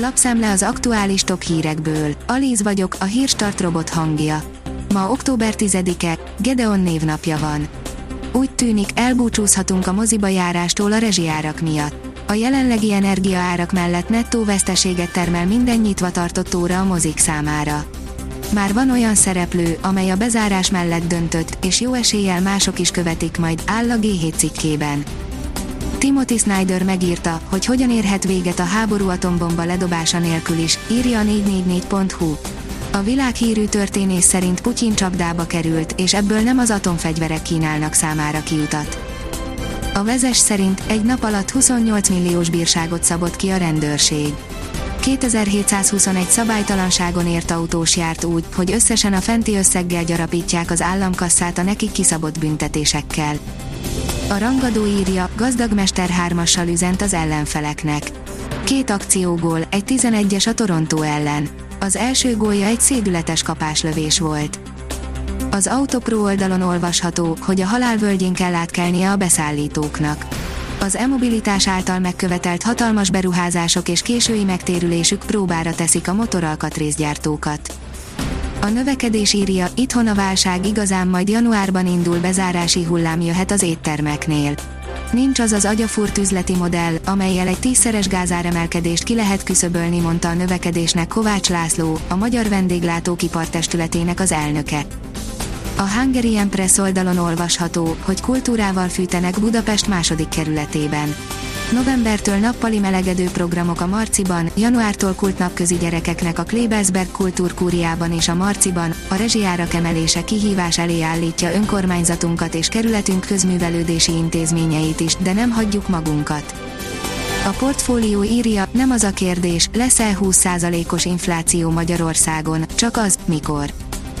Lapszemle az aktuális top hírekből. Alíz vagyok, a hírstart robot hangja. Ma október 10-e, Gedeon névnapja van. Úgy tűnik, elbúcsúzhatunk a moziba járástól a rezsiárak miatt. A jelenlegi energiaárak mellett nettó veszteséget termel minden nyitva tartott óra a mozik számára. Már van olyan szereplő, amely a bezárás mellett döntött, és jó eséllyel mások is követik majd, áll a G7 cikkében. Timothy Snyder megírta, hogy hogyan érhet véget a háború atombomba ledobása nélkül is, írja a 444.hu. A világhírű történész szerint Putyin csapdába került, és ebből nem az atomfegyverek kínálnak számára kiutat. A vezes szerint egy nap alatt 28 milliós bírságot szabott ki a rendőrség. 2721 szabálytalanságon ért autós járt úgy, hogy összesen a fenti összeggel gyarapítják az államkasszát a nekik kiszabott büntetésekkel. A rangadó írja, gazdag mester hármassal üzent az ellenfeleknek. Két akciógól, egy 11-es a Toronto ellen. Az első gólja egy szédületes kapáslövés volt. Az Autopro oldalon olvasható, hogy a halálvölgyén kell átkelnie a beszállítóknak. Az e-mobilitás által megkövetelt hatalmas beruházások és késői megtérülésük próbára teszik a motoralkatrészgyártókat. A növekedés írja, itthon a válság igazán majd januárban indul bezárási hullám jöhet az éttermeknél. Nincs az az agyafúrt üzleti modell, amelyel egy tízszeres gázáremelkedést ki lehet küszöbölni, mondta a növekedésnek Kovács László, a Magyar Vendéglátók Testületének az elnöke. A Hungary Press oldalon olvasható, hogy kultúrával fűtenek Budapest második kerületében. Novembertől nappali melegedő programok a Marciban, januártól kultnapközi gyerekeknek a Klebersberg kultúrkúriában és a Marciban, a rezsijárak emelése kihívás elé állítja önkormányzatunkat és kerületünk közművelődési intézményeit is, de nem hagyjuk magunkat. A portfólió írja, nem az a kérdés, lesz-e 20%-os infláció Magyarországon, csak az, mikor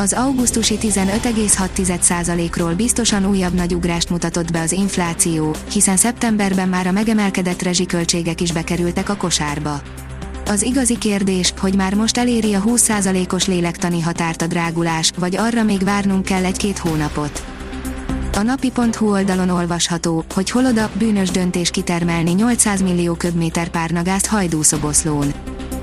az augusztusi 15,6%-ról biztosan újabb nagy ugrást mutatott be az infláció, hiszen szeptemberben már a megemelkedett rezsiköltségek is bekerültek a kosárba. Az igazi kérdés, hogy már most eléri a 20%-os lélektani határt a drágulás, vagy arra még várnunk kell egy-két hónapot. A napi.hu oldalon olvasható, hogy holoda bűnös döntés kitermelni 800 millió köbméter párnagázt hajdúszoboszlón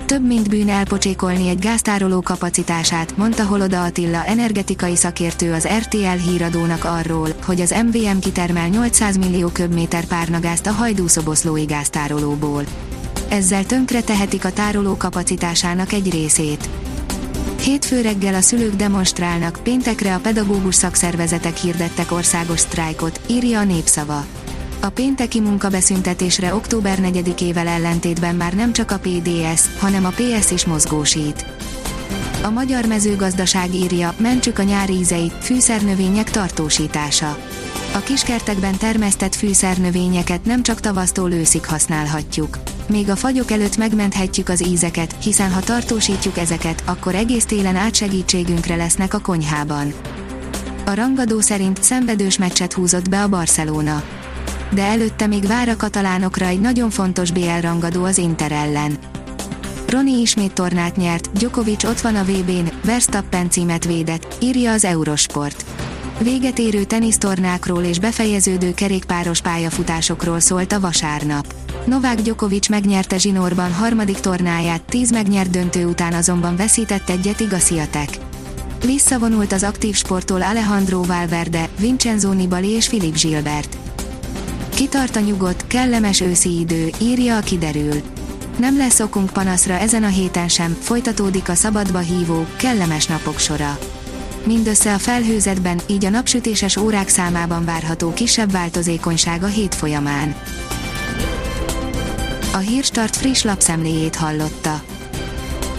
több mint bűn elpocsékolni egy gáztároló kapacitását, mondta Holoda Attila energetikai szakértő az RTL híradónak arról, hogy az MVM kitermel 800 millió köbméter párnagázt a hajdúszoboszlói gáztárolóból. Ezzel tönkre tehetik a tároló kapacitásának egy részét. Hétfő reggel a szülők demonstrálnak, péntekre a pedagógus szakszervezetek hirdettek országos sztrájkot, írja a népszava. A pénteki munkabeszüntetésre október 4-ével ellentétben már nem csak a PDS, hanem a PS is mozgósít. A magyar mezőgazdaság írja, mentsük a nyári ízeit, fűszernövények tartósítása. A kiskertekben termesztett fűszernövényeket nem csak tavasztól őszig használhatjuk. Még a fagyok előtt megmenthetjük az ízeket, hiszen ha tartósítjuk ezeket, akkor egész télen átsegítségünkre lesznek a konyhában. A rangadó szerint szenvedős meccset húzott be a Barcelona de előtte még vár a katalánokra egy nagyon fontos BL rangadó az Inter ellen. Roni ismét tornát nyert, Djokovic ott van a VB-n, Verstappen címet védett, írja az Eurosport. Véget érő tenisztornákról és befejeződő kerékpáros pályafutásokról szólt a vasárnap. Novák Djokovic megnyerte zsinórban harmadik tornáját, tíz megnyert döntő után azonban veszített egyet Igasiatek. Visszavonult az aktív sporttól Alejandro Valverde, Vincenzo Nibali és Filip Gilbert. Kitart a nyugodt, kellemes őszi idő, írja a kiderül. Nem lesz okunk panaszra ezen a héten sem, folytatódik a szabadba hívó, kellemes napok sora. Mindössze a felhőzetben, így a napsütéses órák számában várható kisebb változékonyság a hét folyamán. A Hírstart friss lapszemléjét hallotta.